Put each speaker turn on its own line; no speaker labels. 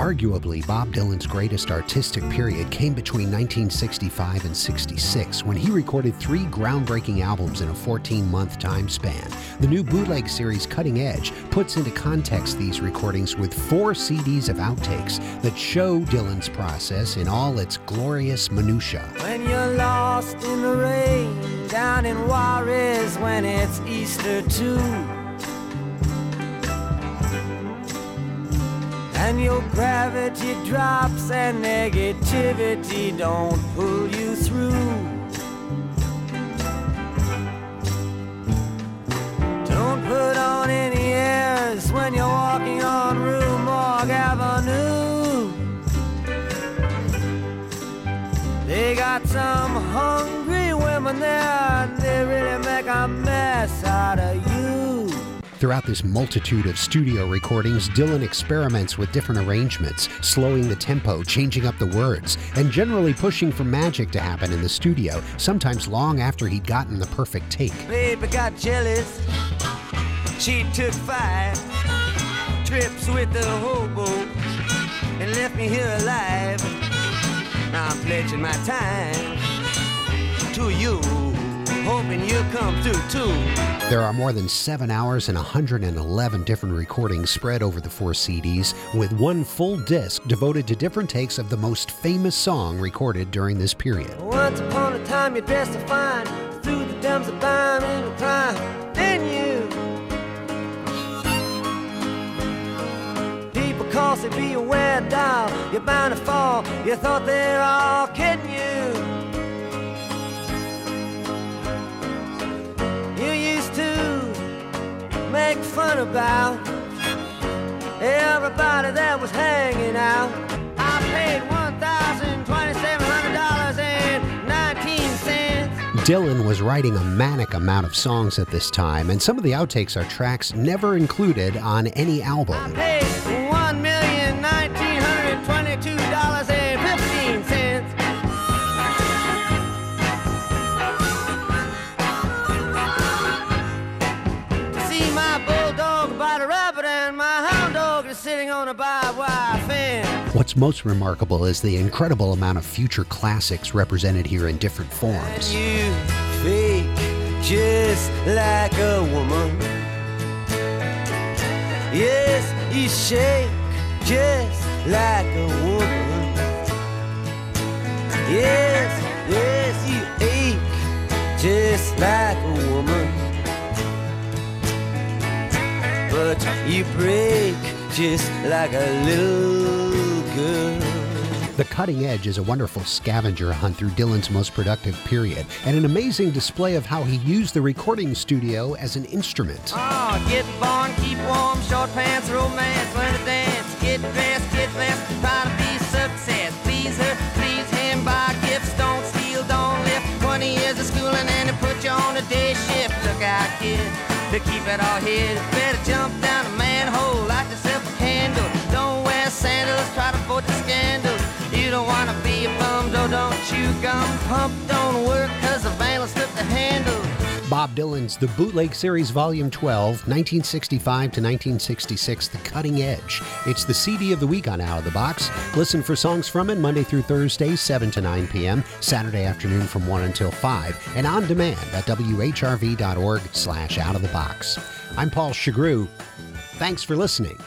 Arguably, Bob Dylan's greatest artistic period came between 1965 and 66 when he recorded three groundbreaking albums in a 14 month time span. The new bootleg series Cutting Edge puts into context these recordings with four CDs of outtakes that show Dylan's process in all its glorious minutiae.
When you're lost in the rain down in Juarez when it's Easter too. And your gravity drops and negativity don't pull you through. Don't put on any airs when you're walking on Rue Morgue Avenue. They got some hungry women there, and they really make a mess out of you.
Throughout this multitude of studio recordings, Dylan experiments with different arrangements, slowing the tempo, changing up the words, and generally pushing for magic to happen in the studio, sometimes long after he'd gotten the perfect take.
Baby got jealous. She took five trips with the hobo and left me here alive. Now I'm pledging my time to you, hoping you'll come through too.
There are more than seven hours and 111 different recordings spread over the four CDs, with one full disc devoted to different takes of the most famous song recorded during this period.
Once upon a time you dressed to fine, through the diazepam in the prime. Then you people be a wear doll. You're bound to fall. You thought they're all kidding. You make fun about everybody that was hanging out. I paid one thousand twenty-seven hundred dollars and nineteen cents.
Dylan was writing a manic amount of songs at this time, and some of the outtakes are tracks never included on any album. What's most remarkable is the incredible amount of future classics represented here in different forms.
you fake just like a woman. Yes, you shake just like a woman. Yes, yes, you ache just like a woman. But you break just like a little girl.
The Cutting Edge is a wonderful scavenger hunt through Dylan's most productive period, and an amazing display of how he used the recording studio as an instrument.
Oh, get born, keep warm, short pants, romance, learn to dance, get dressed, get blessed, try to be success, please her, please him, buy gifts, don't steal, don't lift, 20 years of schooling and they put you on a day shift, look out kid, to keep it all hid, better jump gum, pump don't work, cause the van will slip the handle.
Bob Dylan's The Bootleg Series Volume 12, 1965 to 1966, The Cutting Edge. It's the CD of the week on Out of the Box. Listen for songs from it Monday through Thursday, 7 to 9 p.m., Saturday afternoon from 1 until 5, and on demand at whrv.org slash out of the box. I'm Paul Chagru. Thanks for listening.